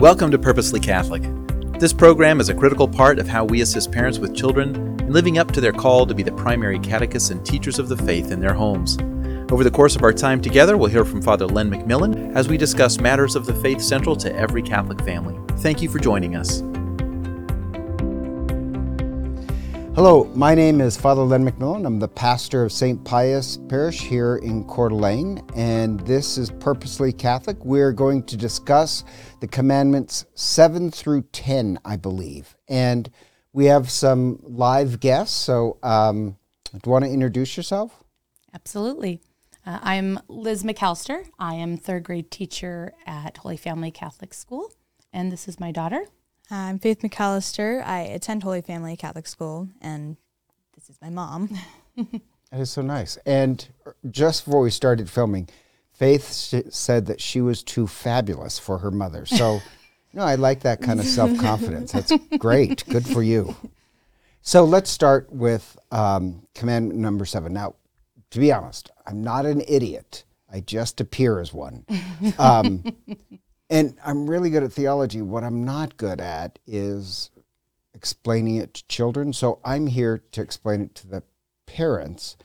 Welcome to Purposely Catholic. This program is a critical part of how we assist parents with children in living up to their call to be the primary catechists and teachers of the faith in their homes. Over the course of our time together, we'll hear from Father Len McMillan as we discuss matters of the faith central to every Catholic family. Thank you for joining us. Hello, my name is Father Len McMillan. I'm the pastor of St. Pius Parish here in Coeur d'Alene, and this is Purposely Catholic. We're going to discuss the commandments 7 through 10, I believe. And we have some live guests, so um, do you want to introduce yourself? Absolutely. Uh, I'm Liz McAllister. I am third grade teacher at Holy Family Catholic School, and this is my daughter. I'm Faith McAllister. I attend Holy Family Catholic School, and this is my mom. That is so nice. And just before we started filming, Faith sh- said that she was too fabulous for her mother. So, no, I like that kind of self confidence. That's great. Good for you. So let's start with um, commandment number seven. Now, to be honest, I'm not an idiot. I just appear as one. Um, and I'm really good at theology. What I'm not good at is explaining it to children. So I'm here to explain it to the parents.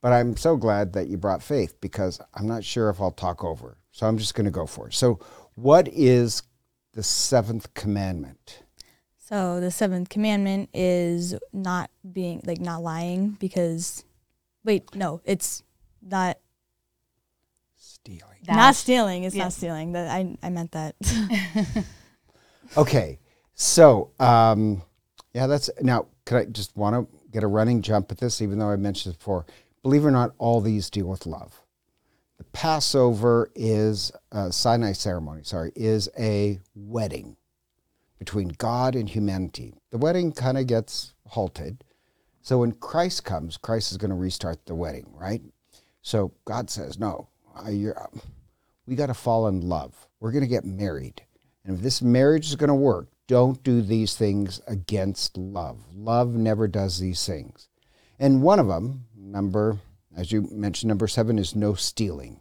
But I'm so glad that you brought faith because I'm not sure if I'll talk over. So I'm just going to go for it. So, what is the seventh commandment? So the seventh commandment is not being like not lying because wait, no, it's not Stealing. That- not stealing. It's not stealing. That I I meant that. Okay. So, um, yeah, that's now. Could I just want to get a running jump at this, even though I mentioned it before? Believe it or not, all these deal with love. The Passover is uh, Sinai ceremony. Sorry, is a wedding between God and humanity. The wedding kind of gets halted. So when Christ comes, Christ is going to restart the wedding, right? So God says, "No, I, you're, uh, we got to fall in love. We're going to get married, and if this marriage is going to work, don't do these things against love. Love never does these things." And one of them, number, as you mentioned, number seven is no stealing.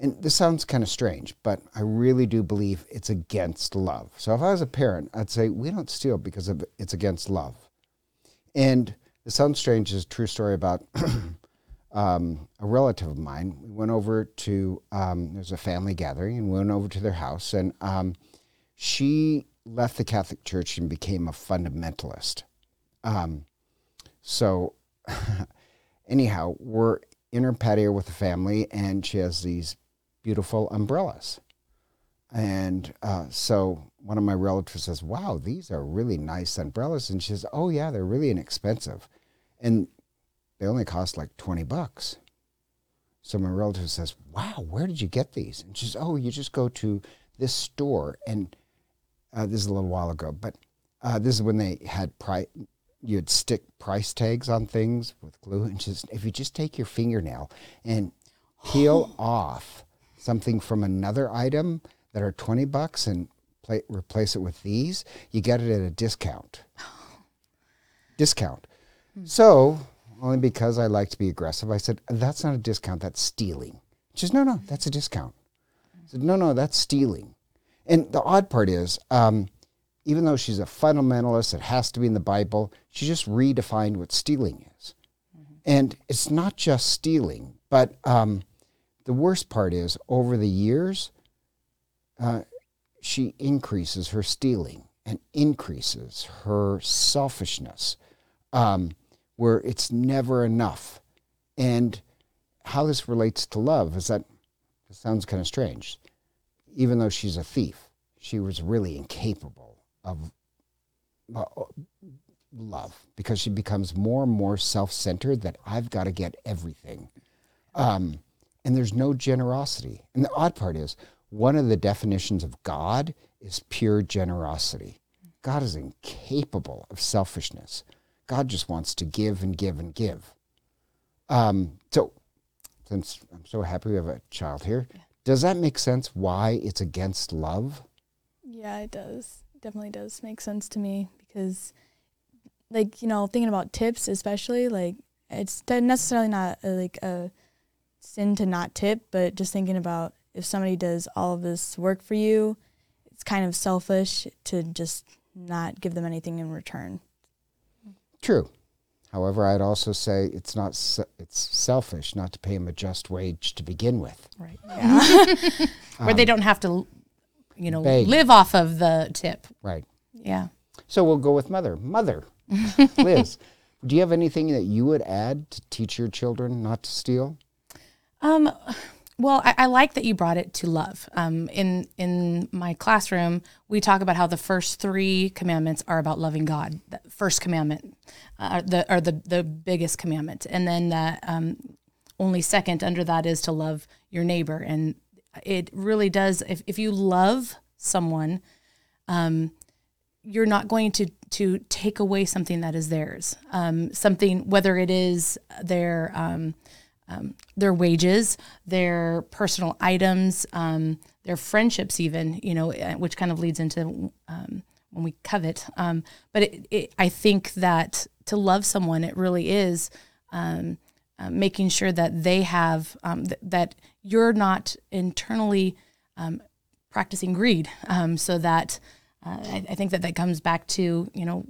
And this sounds kind of strange, but I really do believe it's against love. So if I was a parent, I'd say we don't steal because of it's against love. And it sounds strange. It's a true story about um, a relative of mine. We went over to um, there's a family gathering, and we went over to their house, and um, she left the Catholic Church and became a fundamentalist. Um, so anyhow, we're in her patio with the family, and she has these beautiful umbrellas. And uh, so one of my relatives says, Wow, these are really nice umbrellas. And she says, Oh, yeah, they're really inexpensive. And they only cost like 20 bucks. So my relative says, Wow, where did you get these? And she says, Oh, you just go to this store. And uh, this is a little while ago, but uh, this is when they had price. You'd stick price tags on things with glue, and just if you just take your fingernail and peel off something from another item that are twenty bucks and pla replace it with these, you get it at a discount. discount. So only because I like to be aggressive, I said that's not a discount. That's stealing. She says, no, no, that's a discount. I said, no, no, that's stealing. And the odd part is, um, even though she's a fundamentalist, it has to be in the Bible, she just redefined what stealing is. And it's not just stealing, but um, the worst part is over the years, uh, she increases her stealing and increases her selfishness, um, where it's never enough. And how this relates to love is that it sounds kind of strange even though she's a thief, she was really incapable of uh, love because she becomes more and more self centered that I've got to get everything. Um, and there's no generosity. And the odd part is, one of the definitions of God is pure generosity. God is incapable of selfishness. God just wants to give and give and give. Um, so, since I'm so happy we have a child here, does that make sense why it's against love? yeah, it does. Definitely does make sense to me because, like you know, thinking about tips, especially like it's necessarily not a, like a sin to not tip, but just thinking about if somebody does all of this work for you, it's kind of selfish to just not give them anything in return. True. However, I'd also say it's not se- it's selfish not to pay them a just wage to begin with. Right. Yeah. Where they don't have to, you know, beg. live off of the tip. Right. Yeah. So we'll go with mother. Mother, Liz, do you have anything that you would add to teach your children not to steal? Um, well, I, I like that you brought it to love. Um, in in my classroom, we talk about how the first three commandments are about loving God. The first commandment, uh, the the the biggest commandment, and then the um, only second under that is to love your neighbor. And it really does. If if you love someone, um, you're not going to to take away something that is theirs. Um, something whether it is their um, their wages, their personal items, um, their friendships, even you know, uh, which kind of leads into um, when we covet. Um, but it, it, I think that to love someone, it really is um, uh, making sure that they have um, th- that you're not internally practicing greed, so that uh, I, I think that that comes back to you know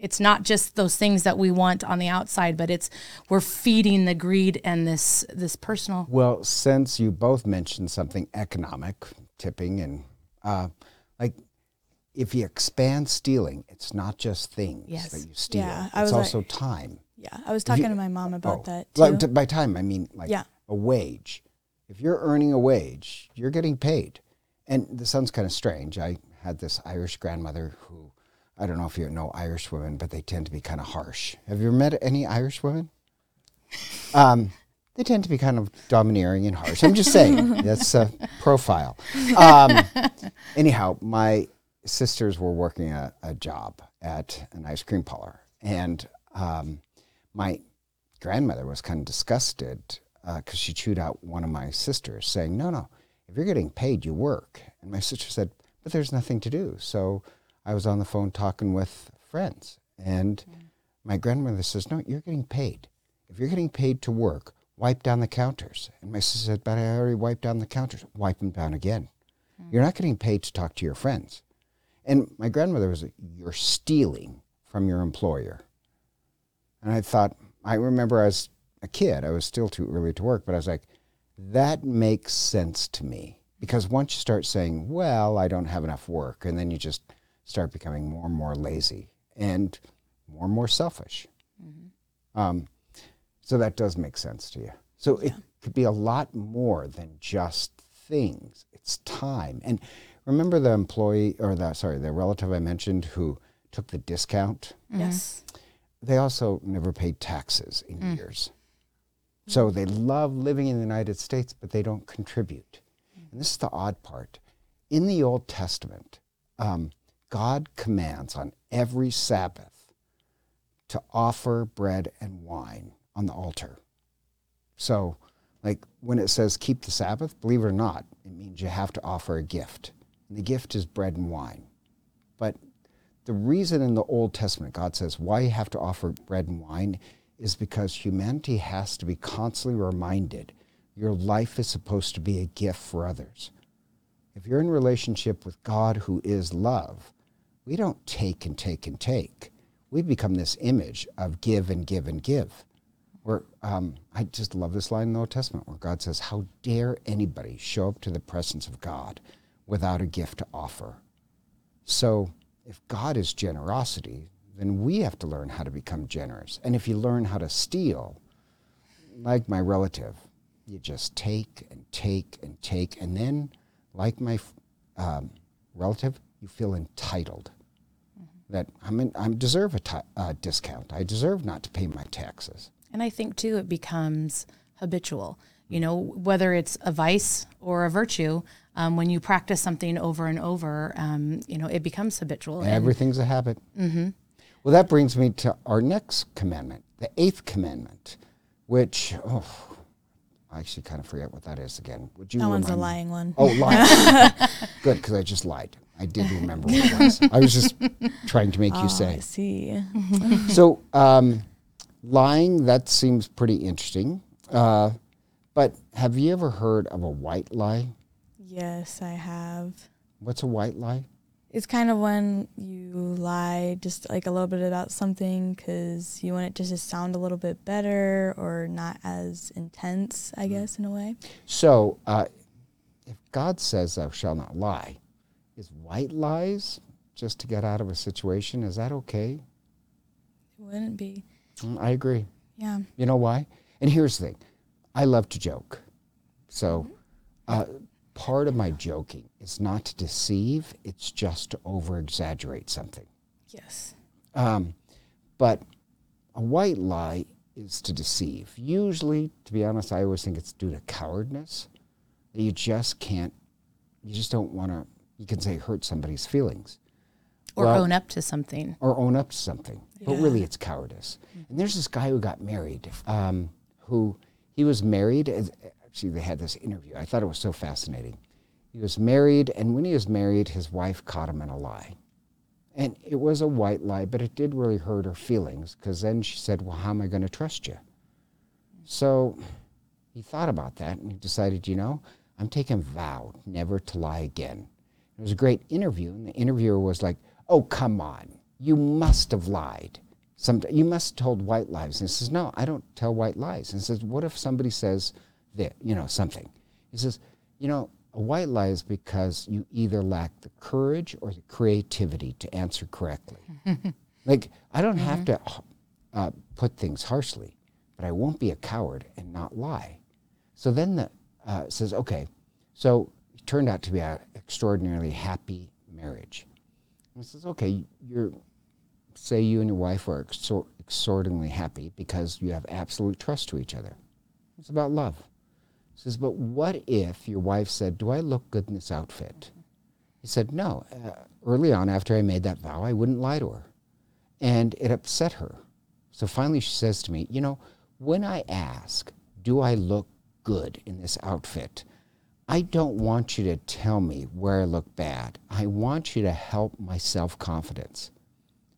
it's not just those things that we want on the outside, but it's we're feeding the greed and this this personal. Well, since you both mentioned something economic, tipping, and uh, like if you expand stealing, it's not just things Yes. that you steal, Yeah, I it's was like- also time. yeah. I was talking to my mom about Oh, that too. like, t- by time, I mean like Yeah. a wage. If you're earning a wage, you're getting paid. And this sounds kind of strange. I had this Irish grandmother who, I don't know if you know Irish women, but they tend to be kind of harsh. Have you ever met any Irish women? Um, they tend to be kind of domineering and harsh. I'm just saying, that's a profile. Um, anyhow, my sisters were working a, a job at an ice cream parlor, and um, my grandmother was kind of disgusted because she chewed out one of my sisters, saying, "No, no, if you're getting paid, you work." And my sister said, "But there's nothing to do." So I was on the phone talking with friends, and mm. my grandmother says, "No, you're getting paid. If you're getting paid to work, wipe down the counters." And my sister said, "But I already wiped down the counters. Wipe them down again. Hmm. You're not getting paid to talk to your friends." And my grandmother was, like, "You're stealing from your employer." And I thought, I remember as a kid, I was still too early to work, but I was like, that makes sense to me. Because once you start saying, well, I don't have enough work, and then you just start becoming more and more lazy and more and more selfish. Um, so that does make sense to you. So it could be a lot more than just things, it's time. And remember the employee, or the, sorry, the relative I mentioned who took the discount? Yes. they also never paid taxes in years. So they love living in the United States, but they don't contribute. And this is the odd part. In the Old Testament, um, God commands on every Sabbath to offer bread and wine on the altar. So, like when it says keep the Sabbath, believe it or not, it means you have to offer a gift. And the gift is bread and wine. But the reason in the Old Testament God says why you have to offer bread and wine is because humanity has to be constantly reminded your life is supposed to be a gift for others. If you're in relationship with God who is love, we don't take and take and take. We become this image of give and give and give. Where um, I just love this line in the Old Testament where God says, "How dare anybody show up to the presence of God without a gift to offer?" So, if God is generosity, then we have to learn how to become generous. And if you learn how to steal, like my relative, you just take and take and take. And then, like my um, relative, you feel entitled that I'm in, I deserve a uh, discount. I deserve not to pay my taxes. And I think too, it becomes habitual. You know, whether it's a vice or a virtue, um, when you practice something over and over, um, you know, it becomes habitual. And Everything's a habit. Mm-hmm. Well, that brings me to our next commandment, the eighth commandment, which, oh, I actually kind of forget what that is again. Would you That one's a remind me? lying one. Oh, lying. Good, because I just lied. I did remember what it was. I was just trying to make you Oh, say. I see. So, um, lying, that seems pretty interesting. Uh, but have you ever heard of a white lie? yes, I have. What's a white lie? It's kind of when you lie just like a little bit about something because you want it just to sound a little bit better or not as intense, I guess, in a way. So, uh, if God says thou shalt not lie, is white lies just to get out of a situation? Is that okay? It wouldn't be. Mm, I agree. Yeah. You know why? And here's the thing I love to joke. So, uh, part of my joking is not to deceive, it's just to over exaggerate something. Yes. Um, but a white lie is to deceive. Usually, to be honest, I always think it's due to cowardness. You just can't, you just don't want to, you can say, hurt somebody's feelings Or Well- own up to something. or own up to something. But really, it's cowardice. And there's this guy who got married, um, who he was married. as- Actually, they had this interview. I thought it was so fascinating. He was married, and when he was married, his wife caught him in a lie. And it was a white lie, but it did really hurt her feelings because then she said, Well, how am I going to trust you? So he thought about that and he decided, you know, I'm taking a vow never to lie again. It was a great interview, and the interviewer was like, "Oh, come on, you must have lied. Some, you must have told white lies." And he says, "No, I don't tell white lies." And he says, "What if somebody says that, you know, something?" He says, "You know, a white lie is because you either lack the courage or the creativity to answer correctly. like I don't have to uh, put things harshly, but I won't be a coward and not lie." So then the uh, says, okay, so it turned out to be an extraordinarily happy marriage. And says, okay, you're, say you and your wife are exor- extraordinarily happy because you have absolute trust to each other. It's about love. He says, but what if your wife said, do I look good in this outfit? He said, no. Uh, early on, after I made that vow, I wouldn't lie to her. And it upset her. So finally, she says to me, You know, when I ask, Do I look good in this outfit? I don't want you to tell me where I look bad. I want you to help my self confidence.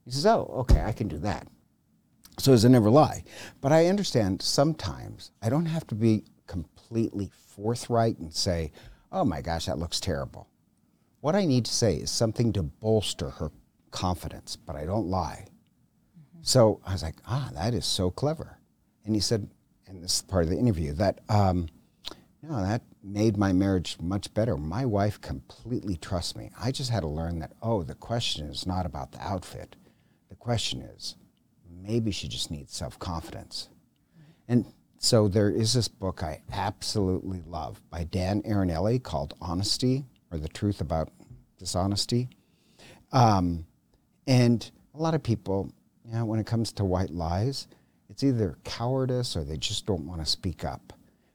He says, Oh, okay, I can do that. So as I never lie. But I understand sometimes I don't have to be completely forthright and say, Oh my gosh, that looks terrible. What I need to say is something to bolster her confidence, but I don't lie. So I was like, ah, that is so clever. And he said, and this is part of the interview, that, um, no, that made my marriage much better. My wife completely trusts me. I just had to learn that, oh, the question is not about the outfit. The question is, maybe she just needs self confidence. And so there is this book I absolutely love by Dan Ariely called Honesty or the Truth About Dishonesty. Um, and a lot of people, you know, when it comes to white lies, it's either cowardice or they just don't want to speak up.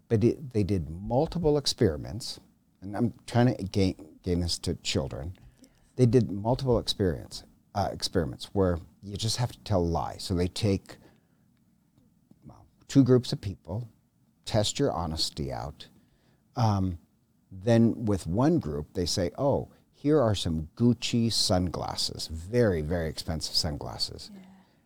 But it, they did multiple experiments, and I'm trying to gain, gain this to children. They did multiple experience, uh, experiments where you just have to tell a lie. So they take well, two groups of people, test your honesty out. Um, then with one group, they say, oh, here are some Gucci sunglasses, very, very expensive sunglasses.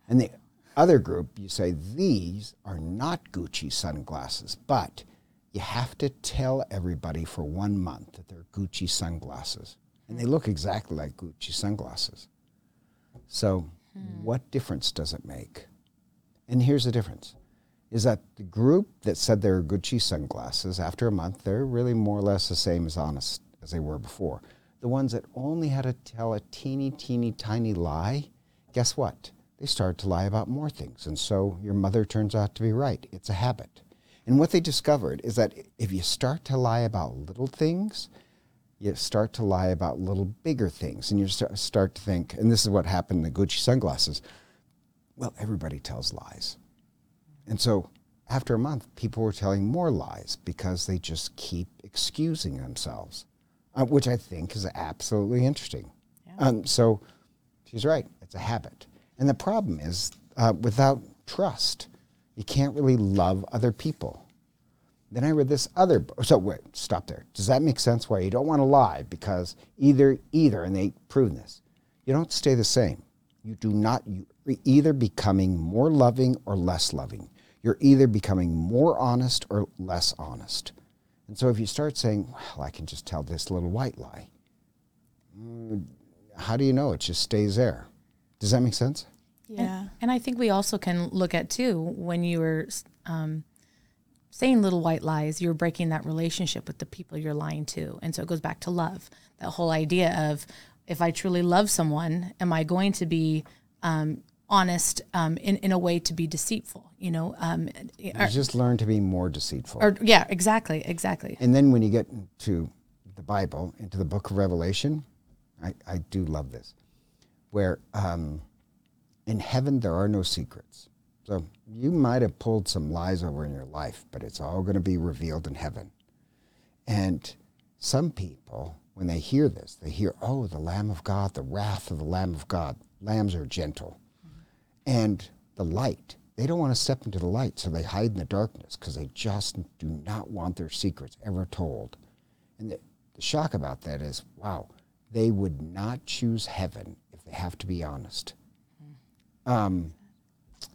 And the other group, you say, these are not Gucci sunglasses, but you have to tell everybody for one month that they're Gucci sunglasses. And they look exactly like Gucci sunglasses. So, hmm. what difference does it make? And here's the difference is that the group that said they were Gucci sunglasses, after a month, they're really more or less the same as honest as they were before. The ones that only had to tell a teeny, teeny, tiny lie, guess what? They started to lie about more things. And so your mother turns out to be right. It's a habit. And what they discovered is that if you start to lie about little things, you start to lie about little bigger things. And you start, start to think, and this is what happened in the Gucci sunglasses. Well, everybody tells lies. And so after a month, people were telling more lies because they just keep excusing themselves, uh, which I think is absolutely interesting. Um, so she's right, it's a habit. And the problem is, uh, without trust, you can't really love other people. Then I read this other. So wait, stop there. Does that make sense? Why you don't want to lie because either either, and they prove this, you don't stay the same. You do not. You're either becoming more loving or less loving. You're either becoming more honest or less honest. And so if you start saying, "Well, I can just tell this little white lie," mm, how do you know? It just stays there. Does that make sense? Yeah. And I think we also can look at too when you were um, saying little white lies, you're breaking that relationship with the people you're lying to. And so it goes back to love. That whole idea of if I truly love someone, am I going to be um, honest um, in, in a way to be deceitful? You know, um, You or, just learn to be more deceitful. or yeah, exactly, exactly. and then when you get to the Bible, into the book of Revelation, I, I do love this, where um, in heaven there are no secrets. So you might have pulled some lies over in your life, but it's all going to be revealed in heaven. And some people, when they hear this, they hear, oh, the Lamb of God, the wrath of the Lamb of God. Lambs are gentle. Mm-hmm. And the light, they don't want to step into the light, so they hide in the darkness because they just do not want their secrets ever told. And the, the shock about that is, wow, they would not choose heaven if they have to be honest. Um,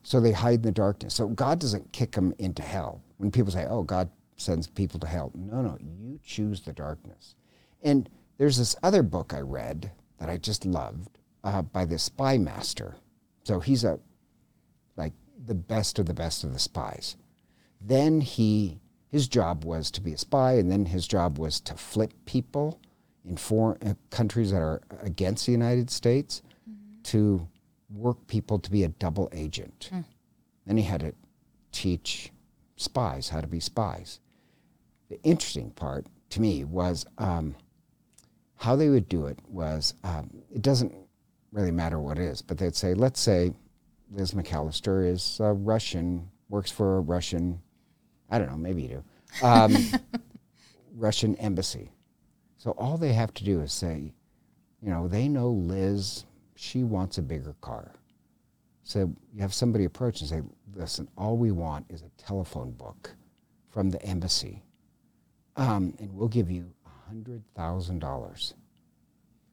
so they hide in the darkness. So God doesn't kick them into hell. When people say, oh, God sends people to hell, no, no, you choose the darkness. And there's this other book I read that I just loved uh, by this spy master. So he's a like the best of the best of the spies. Then he his job was to be a spy, and then his job was to flip people in foreign uh, countries that are against the United States to work people to be a double agent. Then he had to teach spies how to be spies. The interesting part to me was um, how they would do it was um, it doesn't really matter what it is, but they'd say, let's say Liz McAllister is a Russian, works for a Russian, I don't know, maybe you do, um, Russian embassy. So all they have to do is say, you know, they know Liz, she wants a bigger car. So you have somebody approach and say, listen, all we want is a telephone book from the embassy, um, and we'll give you $100,000.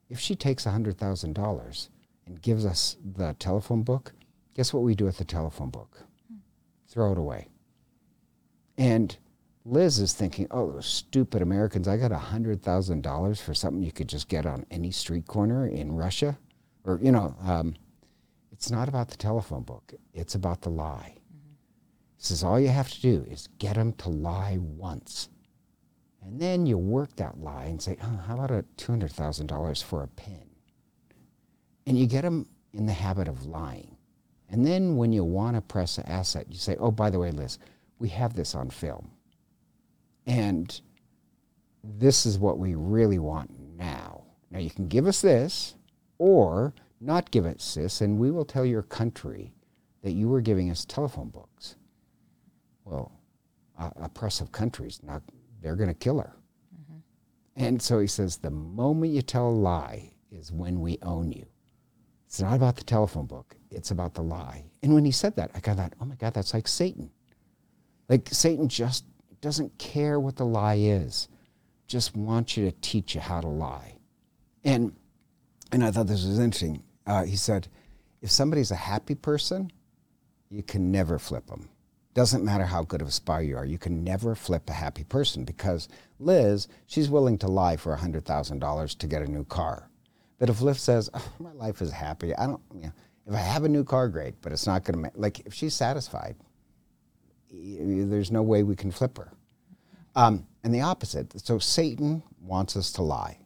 If she takes $100,000 and gives us the telephone book, guess what we do with the telephone book? Throw it away. And Liz is thinking, oh, those stupid Americans, I got $100,000 for something you could just get on any street corner in Russia. Or, you know, um, it's not about the telephone book, it's about the lie. Says, all you have to do is get them to lie once. And then you work that lie and say, oh, how about a $200,000 for a pen? And you get them in the habit of lying. And then when you want to press an asset, you say, oh, by the way, Liz, we have this on film. And this is what we really want now. Now, you can give us this or not give it this, and we will tell your country that you were giving us telephone books. Well, press of countries, not, they're going to kill her. Mm-hmm. And so he says, the moment you tell a lie is when we own you. It's not about the telephone book, it's about the lie. And when he said that, I got that, oh my God, that's like Satan. Like Satan just doesn't care what the lie is, just wants you to teach you how to lie. And, and I thought this was interesting. Uh, he said, if somebody's a happy person, you can never flip them. Doesn't matter how good of a spy you are, you can never flip a happy person because Liz, she's willing to lie for $100,000 to get a new car. But if Liz says, oh, my life is happy, I don't, you know, if I have a new car, great, but it's not going to, make, like, if she's satisfied, there's no way we can flip her. Um, and the opposite. So Satan wants us to lie.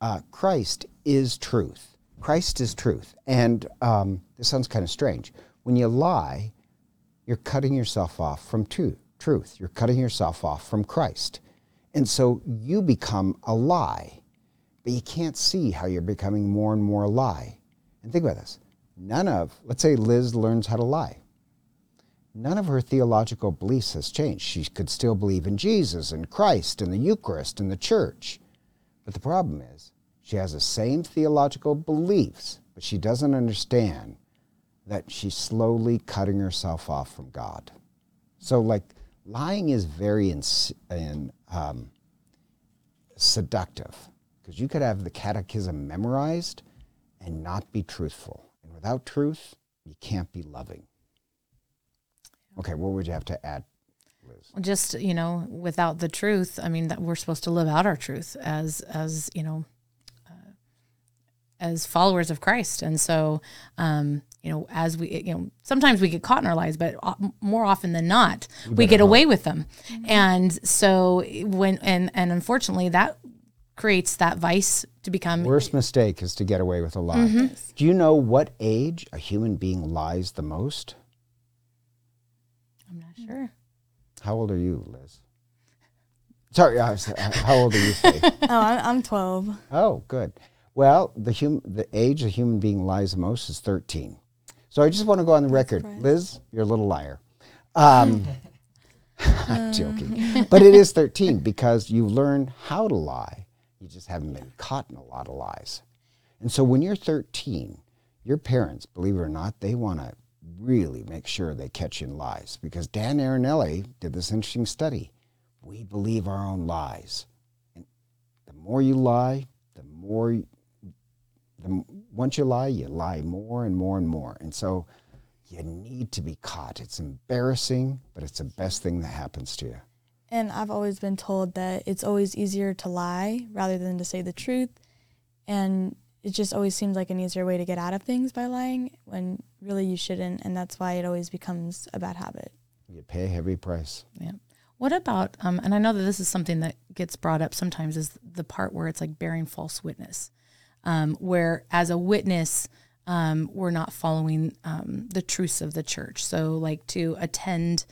Uh, Christ is truth. Christ is truth. And um, this sounds kind of strange. When you lie, you're cutting yourself off from truth. You're cutting yourself off from Christ. And so you become a lie, but you can't see how you're becoming more and more a lie. And think about this none of, let's say Liz learns how to lie. None of her theological beliefs has changed. She could still believe in Jesus and Christ and the Eucharist and the church. But the problem is, she has the same theological beliefs, but she doesn't understand that she's slowly cutting herself off from God. So, like, lying is very in, in, um, seductive because you could have the catechism memorized and not be truthful. And without truth, you can't be loving. Okay, what would you have to add, just you know without the truth i mean that we're supposed to live out our truth as as you know as followers of Christ. And so, um, you know, as we, you know, sometimes we get caught in our lies, but more often than not, we get away with them. And so when, and, and unfortunately that creates that vice to become, Worst mistake is to get away with a lie. Mm-hmm. Do you know what age a human being lies the most? I'm not sure. How old are you, Liz? Sorry, was, uh, how old are you, Faith? oh, I'm, I'm 12. Oh, good. Well, the hum- the age a human being lies the most is 13. So I just want to go on the record. Liz, you're a little liar. Um, I'm joking. But it is 13 because you learn how to lie. You just haven't been caught in a lot of lies. And so when you're 13, your parents, believe it or not, they want to really make sure they catch you in lies because Dan Ariely did this interesting study. We believe our own lies. And the more you lie, the more the, once you lie, you lie more and more and more. And so you need to be caught. It's embarrassing, but it's the best thing that happens to you. And I've always been told that it's always easier to lie rather than to say the truth. And it just always seems like an easier way to get out of things by lying when really you shouldn't. And that's why it always becomes a bad habit. You pay a heavy price. Yeah. What about, um, and I know that this is something that gets brought up sometimes, is the part where it's like bearing false witness, um, where as a witness, um, we're not following um, the truths of the church. So, like to attend,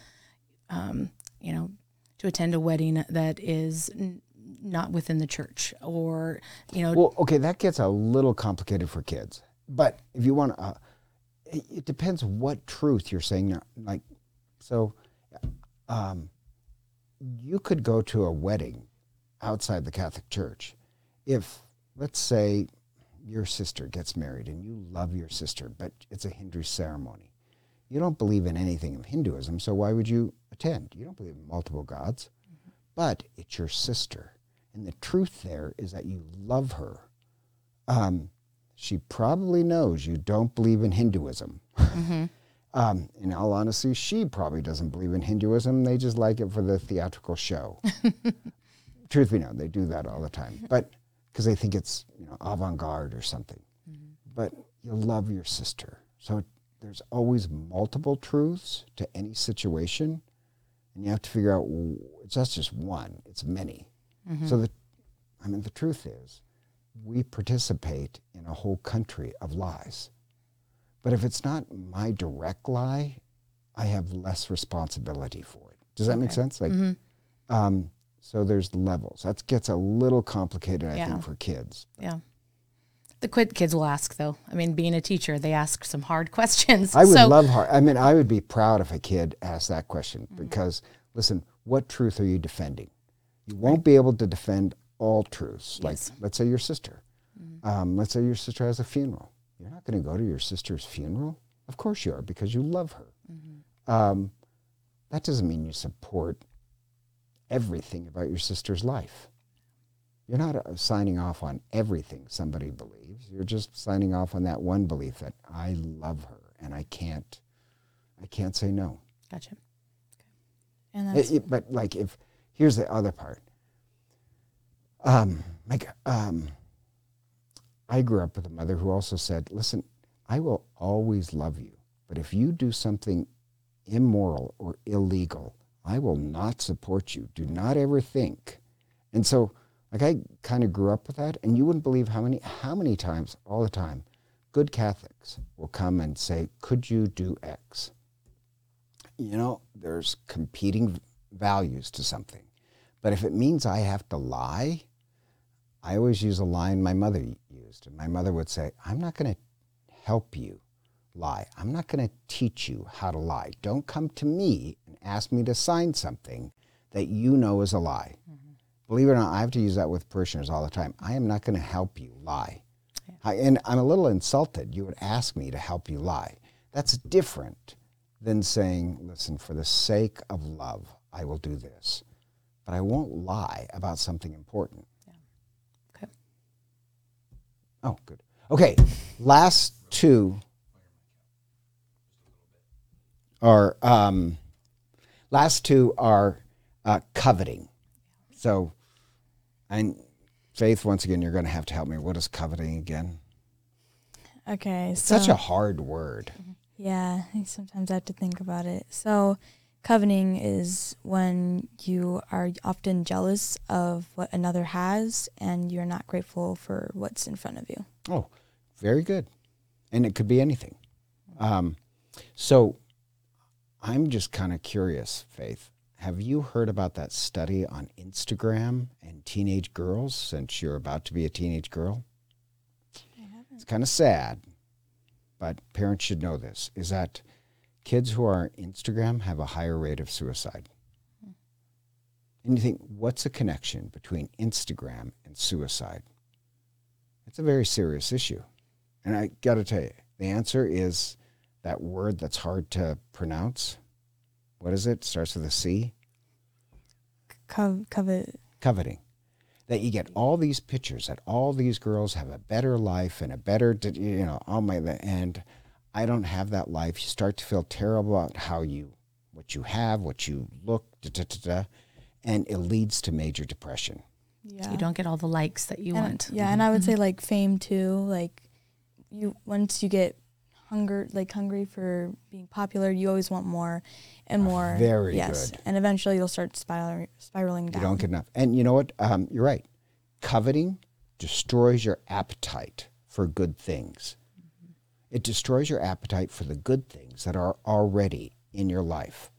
um, you know, to attend a wedding that is n- not within the church, or you know, Well, okay, that gets a little complicated for kids. But if you want to, uh, it, depends what truth you're saying. Like, so um, you could go to a wedding outside the Catholic Church. If, let's say, your sister gets married and you love your sister, but it's a Hindu ceremony. You don't believe in anything of Hinduism, so why would you attend? You don't believe in multiple gods, but it's your sister. And the truth there is that you love her. Um, she probably knows you don't believe in Hinduism. um, in all honesty, she probably doesn't believe in Hinduism. They just like it for the theatrical show. Truth be known, they do that all the time, but because they think it's you know avant-garde or something. Mm-hmm. But you love your sister, so there's always multiple truths to any situation, and you have to figure out it's not just one; it's many. So mm-hmm. the, I mean, the truth is, we participate in a whole country of lies. But if it's not my direct lie, I have less responsibility for it. Does that make sense? Like, mm-hmm. um, so there's levels. That gets a little complicated, I Yeah. think, for kids. yeah. The quid kids will ask though. I mean, being a teacher, they ask some hard questions. I would so, love hard. I mean, I would be proud if a kid asked that question because, listen, what truth are you defending? You won't be able to defend all truths. Like, let's say your sister. Um, let's say your sister has a funeral. You're not going to go to your sister's funeral. Of course you are because you love her. Um, that doesn't mean you support everything about your sister's life. You're not uh, signing off on everything somebody believes. You're just signing off on that one belief that I love her and I can't, I can't say no. Gotcha. And It- it- but like if here's the other part. Um, like um, I grew up with a mother who also said, "Listen, I will always love you, but if you do something immoral or illegal, I will not support you. Do not ever think." And so, like I kind of grew up with that, and you wouldn't believe how many how many times all the time, good Catholics will come and say, "Could you do X?" you know, there's competing values to something. But if it means I have to lie, I always use a line my mother used. And my mother would say, I'm not going to help you lie. I'm not going to teach you how to lie. Don't come to me and ask me to sign something that you know is a lie. Mm-hmm. Believe it or not, I have to use that with parishioners all the time. I am not going to help you lie. I, and I'm a little insulted. You would ask me to help you lie. That's different than saying, listen, for the sake of love, I will do this. But I won't lie about something important. Okay. Oh, good. Okay, last two are um, last two are uh, coveting. So, and Faith, once again, you're going to have to help me. What is coveting again? Okay, It's so such a hard word. yeah, I sometimes I have to think about it. So, coveting is when you are often jealous of what another has, and you're not grateful for what's in front of you. Oh, very good. And it could be anything. Um, so I'm just kind of curious, Faith. Have you heard about that study on Instagram and teenage girls since you're about to be a teenage girl? It's kind of sad, but parents should know this is that kids who are on Instagram have a higher rate of suicide. And you think, what's the connection between Instagram and suicide? It's a very serious issue. And I got to tell you, the answer is that word that's hard to pronounce. What is it? Starts with a C. Co- covet. Coveting. That you get all these pictures that all these girls have a better life and a better, you know, all my, and I don't have that life. You start to feel terrible about how you, what you have, what you look, da, da, da, da, and it leads to major depression. Yeah. You don't get all the likes that you And- want. Yeah, and mm-hmm. I would say mm-hmm. like fame too. Like you once you get hunger like hungry for being popular, you always want more and more. very yes. good. And eventually you'll start spiraling spiraling down. You don't get enough. And you know what? Um, you're right. Coveting destroys your appetite for good things. It destroys your appetite for the good things that are already in your life.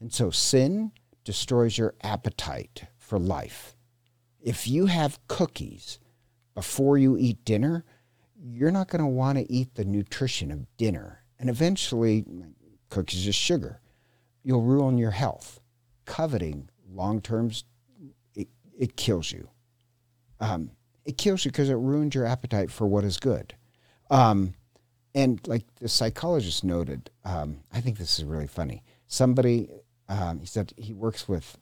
And so sin destroys your appetite for life. If you have cookies before you eat dinner, you're not going to want to eat the nutrition of dinner. And eventually, cookies is just sugar. You'll ruin your health. Coveting long terms, it, it kills you. Um, it kills you because it ruins your appetite for what is good. Um, and like the psychologist noted, um, I think this is really funny. Somebody, um, he said he works with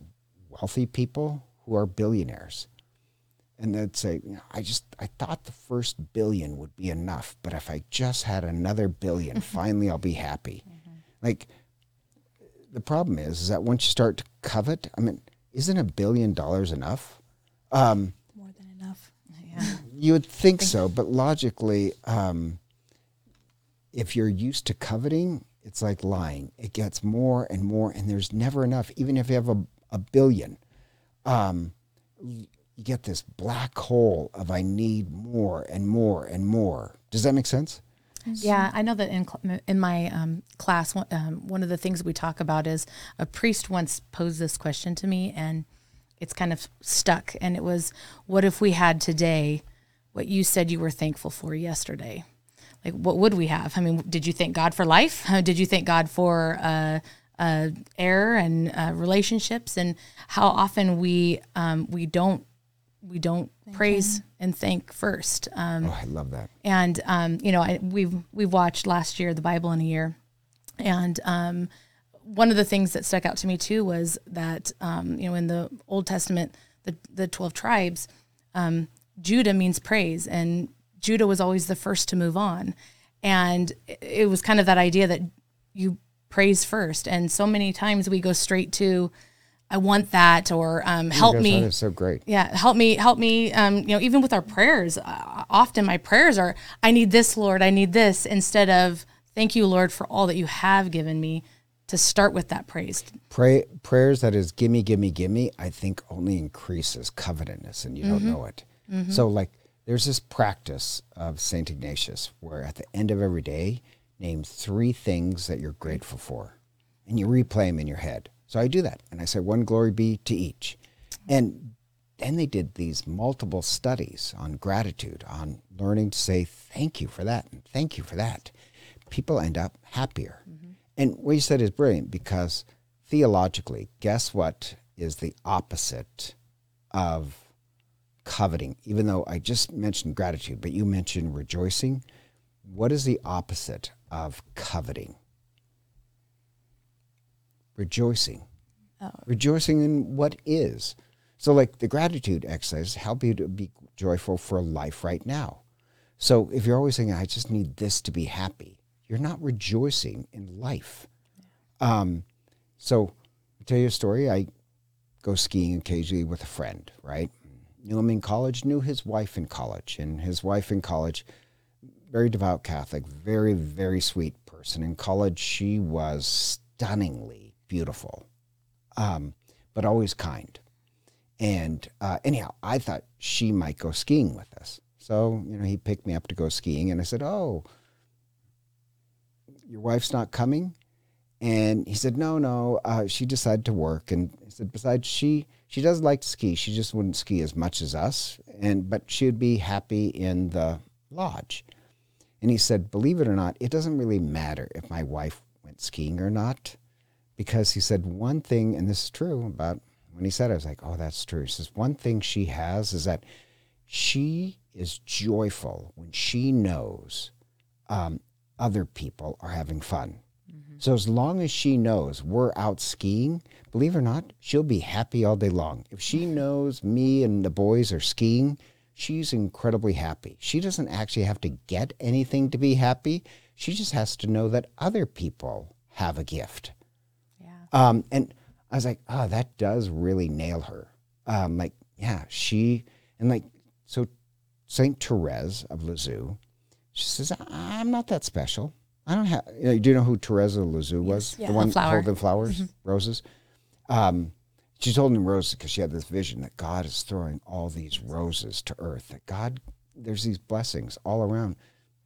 wealthy people who are billionaires. And they'd say, you know, I just, I thought the first billion would be enough, but if I just had another billion, finally I'll be happy. Like, the problem is, is that once you start to covet, I mean, isn't a billion dollars enough? Um, more than enough. Yeah. you would think so, but logically, um, if you're used to coveting, it's like lying. It gets more and more, and there's never enough. Even if you have a, a billion, um, you get this black hole of I need more and more and more. Does that make sense? Yeah, I know that in in my um, class, one- um, one of the things we talk about is a priest once posed this question to me, and it's kind of stuck. And it was, "What if we had today what you said you were thankful for yesterday? Like, what would we have? I mean, did you thank God for life? Did you thank God for uh, uh, air and uh, relationships? And how often we um, we don't we don't praise and thank first. Um, Oh, I love that. and um, you know I, we've we've watched last year the Bible in a year, and um, one of the things that stuck out to me too was that um, you know in the Old Testament the the twelve tribes, um, Judah means praise, and Judah was always the first to move on, and it- it was kind of that idea that you praise first, and so many times we go straight to I want that or um, help me are so great. yeah help me help me um, you know even with our prayers uh, often my prayers are i need this lord i need this instead of thank you lord for all that you have given me to start with that praise Pray prayers that is gimme, gimme, gimme. I think only increases covetousness, and you don't know it. So, like, there's this practice of Saint Ignatius where at the end of every day, name three things that you're grateful for, and you replay them in your head. So I do that, and I say one glory be to each, and then they did these multiple studies on gratitude, on learning to say thank you for that and thank you for that. People end up happier. Mm-hmm. And what you said is brilliant because theologically, guess what is the opposite of coveting? Even though I just mentioned gratitude, but you mentioned rejoicing. What is the opposite of coveting? Rejoicing. Oh. Rejoicing in what is. So, like the gratitude exercise, help you to be joyful for life right now. So, if you're always saying, I just need this to be happy, you're not rejoicing in life. Um, so, I'll tell you a story. I go skiing occasionally with a friend, right? Knew him in college, knew his wife in college, and his wife in college, very devout Catholic, very, very sweet person. In college, she was stunningly beautiful, um, but always kind. And uh, anyhow, I thought she might go skiing with us. So, you know, he picked me up to go skiing, and I said, Oh, your wife's not coming? And he said, No, no, uh, she decided to work. And he said, Besides, she, she does like to ski. She just wouldn't ski as much as us, and but she would be happy in the lodge. And he said, Believe it or not, it doesn't really matter if my wife went skiing or not, because he said one thing, and this is true about when he said it, I was like, Oh, that's true. He says, One thing she has is that she is joyful when she knows um, other people are having fun. So as long as she knows we're out skiing, believe it or not, she'll be happy all day long. If she knows me and the boys are skiing, she's incredibly happy. She doesn't actually have to get anything to be happy. She just has to know that other people have a gift. Um, and I was like, oh, that does really nail her. Um, like, yeah, she, and like, so St. Therese of Lisieux, she says, I'm not that special. I don't have, you know, do you know who Therese of Lisieux was? Yeah. The one flower. holding flowers, roses. Um, she's holding roses because she had this vision that God is throwing all these roses to earth, that God, there's these blessings all around.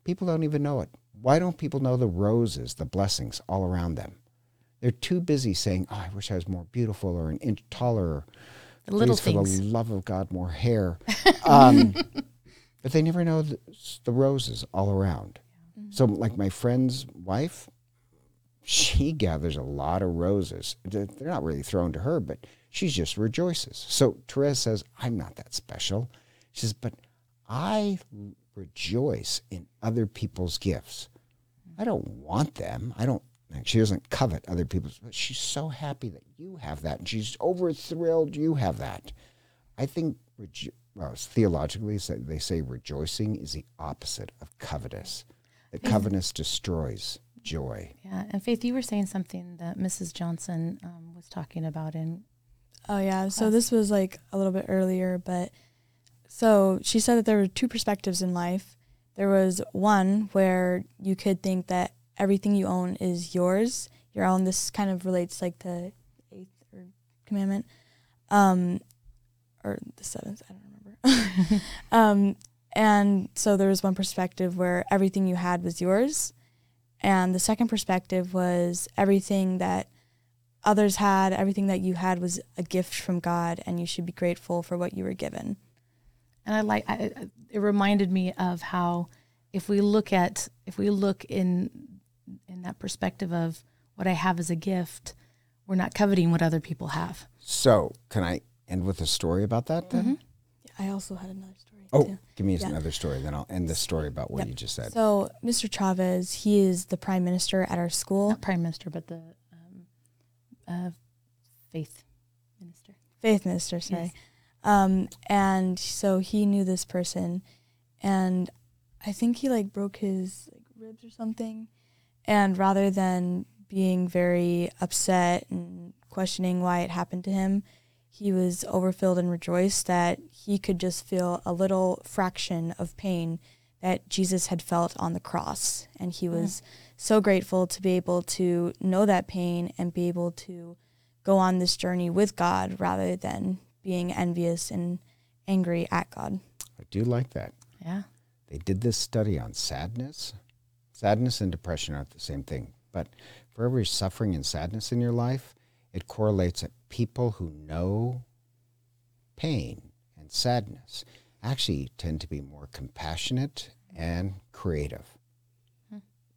People don't even know it. Why don't people know the roses, the blessings all around them? They're too busy saying, oh, I wish I was more beautiful or an inch taller. Or, The little Please, for the love of God, more hair. Um, but they never know the, the roses all around. So, like my friend's wife, she gathers a lot of roses. They're they're not really thrown to her, but she just rejoices. So Therese says, I'm not that special. She says, but I rejoice in other people's gifts. I don't want them. I don't. And She doesn't covet other people's, but she's so happy that you have that, and she's over thrilled you have that. I think, rejo- well, theologically, so they say rejoicing is the opposite of covetous. That covetous destroys joy. Yeah. And Faith, you were saying something that Mrs. Johnson um, was talking about in Oh yeah. So this was like a little bit earlier, but so she said that there were two perspectives in life. There was one where you could think that everything you own is yours, your own. This kind of relates like the eighth or commandment, um, or the seventh. I don't remember. um, and so there was one perspective where everything you had was yours, and the second perspective was everything that others had, everything that you had was a gift from God, and you should be grateful for what you were given. And I like I, it reminded me of how if we look at if we look in in that perspective of what I have as a gift, we're not coveting what other people have. So, can I end with a story about that then? I also had another story. Oh, too. give me Yeah. another story, then I'll end the story about what Yep. you just said. So, Mr. Chavez, he is the prime minister at our school, Not prime minister, but the um, uh, faith minister. faith minister, sorry. Yes. Um, and so he knew this person, and I think he like broke his like ribs or something. And rather than being very upset and questioning why it happened to him, he was overfilled and rejoiced that he could just feel a little fraction of pain that Jesus had felt on the cross. And he hmm. was so grateful to be able to know that pain and be able to go on this journey with God rather than being envious and angry at God. I do like that. Yeah. They did this study on sadness. Sadness and depression aren't the same thing, but for every suffering and sadness in your life, it correlates that people who know pain and sadness actually tend to be more compassionate and creative.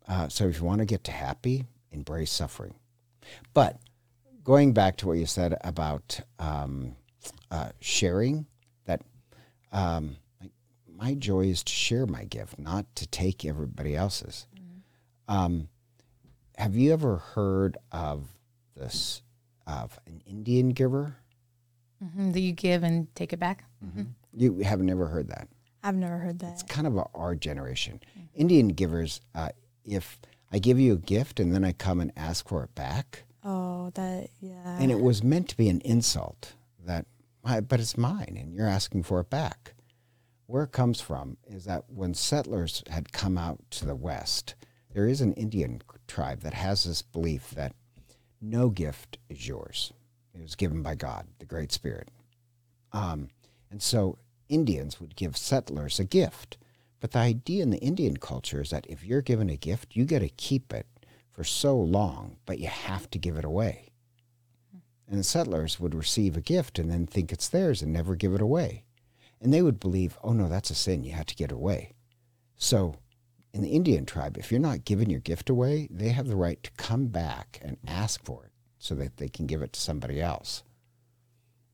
Uh, so if you want to get to happy, embrace suffering. But going back to what you said about um, uh, sharing, that um, my joy is to share my gift, not to take everybody else's. Um, have you ever heard of this of an Indian giver? hmm That you give and take it back. You have never heard that. I've never heard that. It's kind of a, our generation. Indian givers, uh, if I give you a gift and then I come and ask for it back, Oh, that, yeah. and it was meant to be an insult that, "I- but it's mine and you're asking for it back. where it comes from is that when settlers had come out to the west, there is an Indian tribe that has this belief that no gift is yours. It was given by God, the Great Spirit. Um, and so Indians would give settlers a gift. But the idea in the Indian culture is that if you're given a gift, you get to keep it for so long, but you have to give it away. And the settlers would receive a gift and then think it's theirs and never give it away. And they would believe, oh no, that's a sin. You have to get away. So in the Indian tribe, if you're not giving your gift away, they have the right to come back and ask for it so that they can give it to somebody else.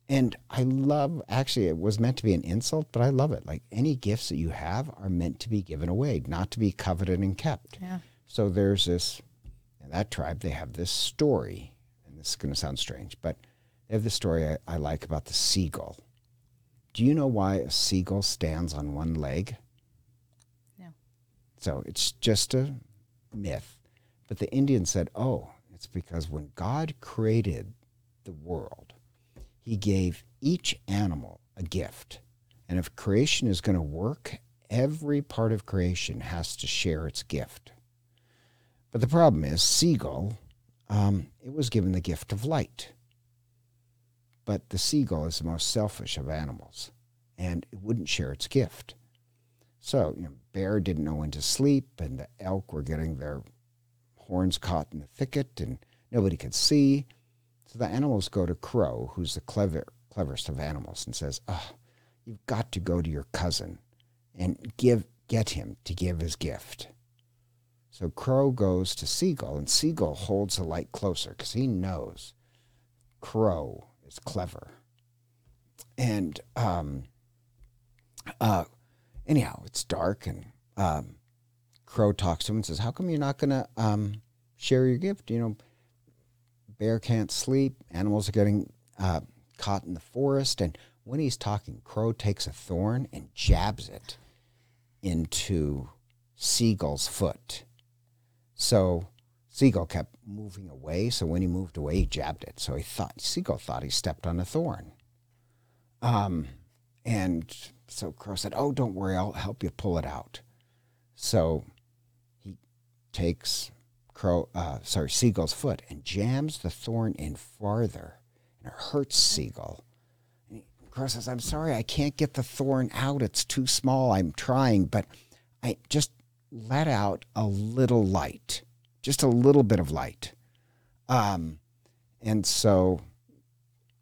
And I love, actually, it was meant to be an insult, but I love it. Like any gifts that you have are meant to be given away, not to be coveted and kept. Yeah. So there's this, in that tribe, they have this story, and this is going to sound strange, but they have this story I, I like about the seagull. Do you know why a seagull stands on one leg? So it's just a myth. But the Indians said, oh, it's because when God created the world, he gave each animal a gift. And if creation is going to work, every part of creation has to share its gift. But the problem is, seagull, um, it was given the gift of light. But the seagull is the most selfish of animals, and it wouldn't share its gift. So, you know, bear didn't know when to sleep, and the elk were getting their horns caught in the thicket, and nobody could see. So the animals go to Crow, who's the clever, cleverest of animals, and says, "Oh, you've got to go to your cousin and give get him to give his gift." So Crow goes to Seagull, and Seagull holds the light closer because he knows Crow is clever. And um, uh, anyhow, it's dark, and um, Crow talks to him and says, "How come you're not to um, share your gift? You know, bear can't sleep. Animals are getting uh, caught in the forest." And when he's talking, Crow takes a thorn and jabs it into Seagull's foot. So Seagull kept moving away. So when he moved away, he jabbed it. So he thought Seagull thought he stepped on a thorn. Um, and so Crow said, "Oh, don't worry, I'll help you pull it out." So he takes Crow, uh, sorry, Seagull's foot and jams the thorn in farther, and it hurts Seagull. And Crow says, "I'm sorry, I can't get the thorn out. It's too small. I'm trying, but I just let out a little light, just a little bit of light." Um, and so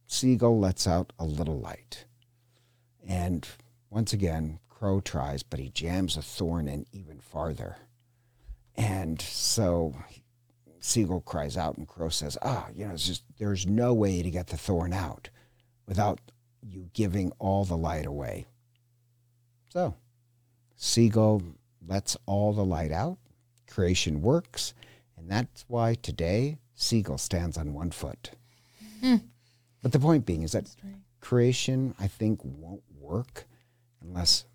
Seagull lets out a little light. And once again, Crow tries, but he jams a thorn in even farther. And so Seagull cries out, and Crow says, Ah, you know, it's just, there's no way to get the thorn out without you giving all the light away. So Seagull lets all the light out, creation works, and that's why today Seagull stands on one foot. But the point being is that creation, I think, won't work unless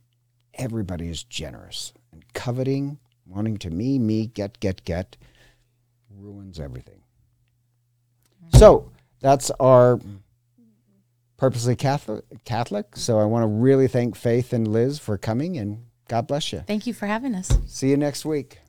everybody is generous. And coveting, wanting to me, me, get, get, get, ruins everything. So that's our purposely Catholic. Catholic. So I want to really thank Faith and Liz for coming, and God bless you. Thank you for having us. See you next week.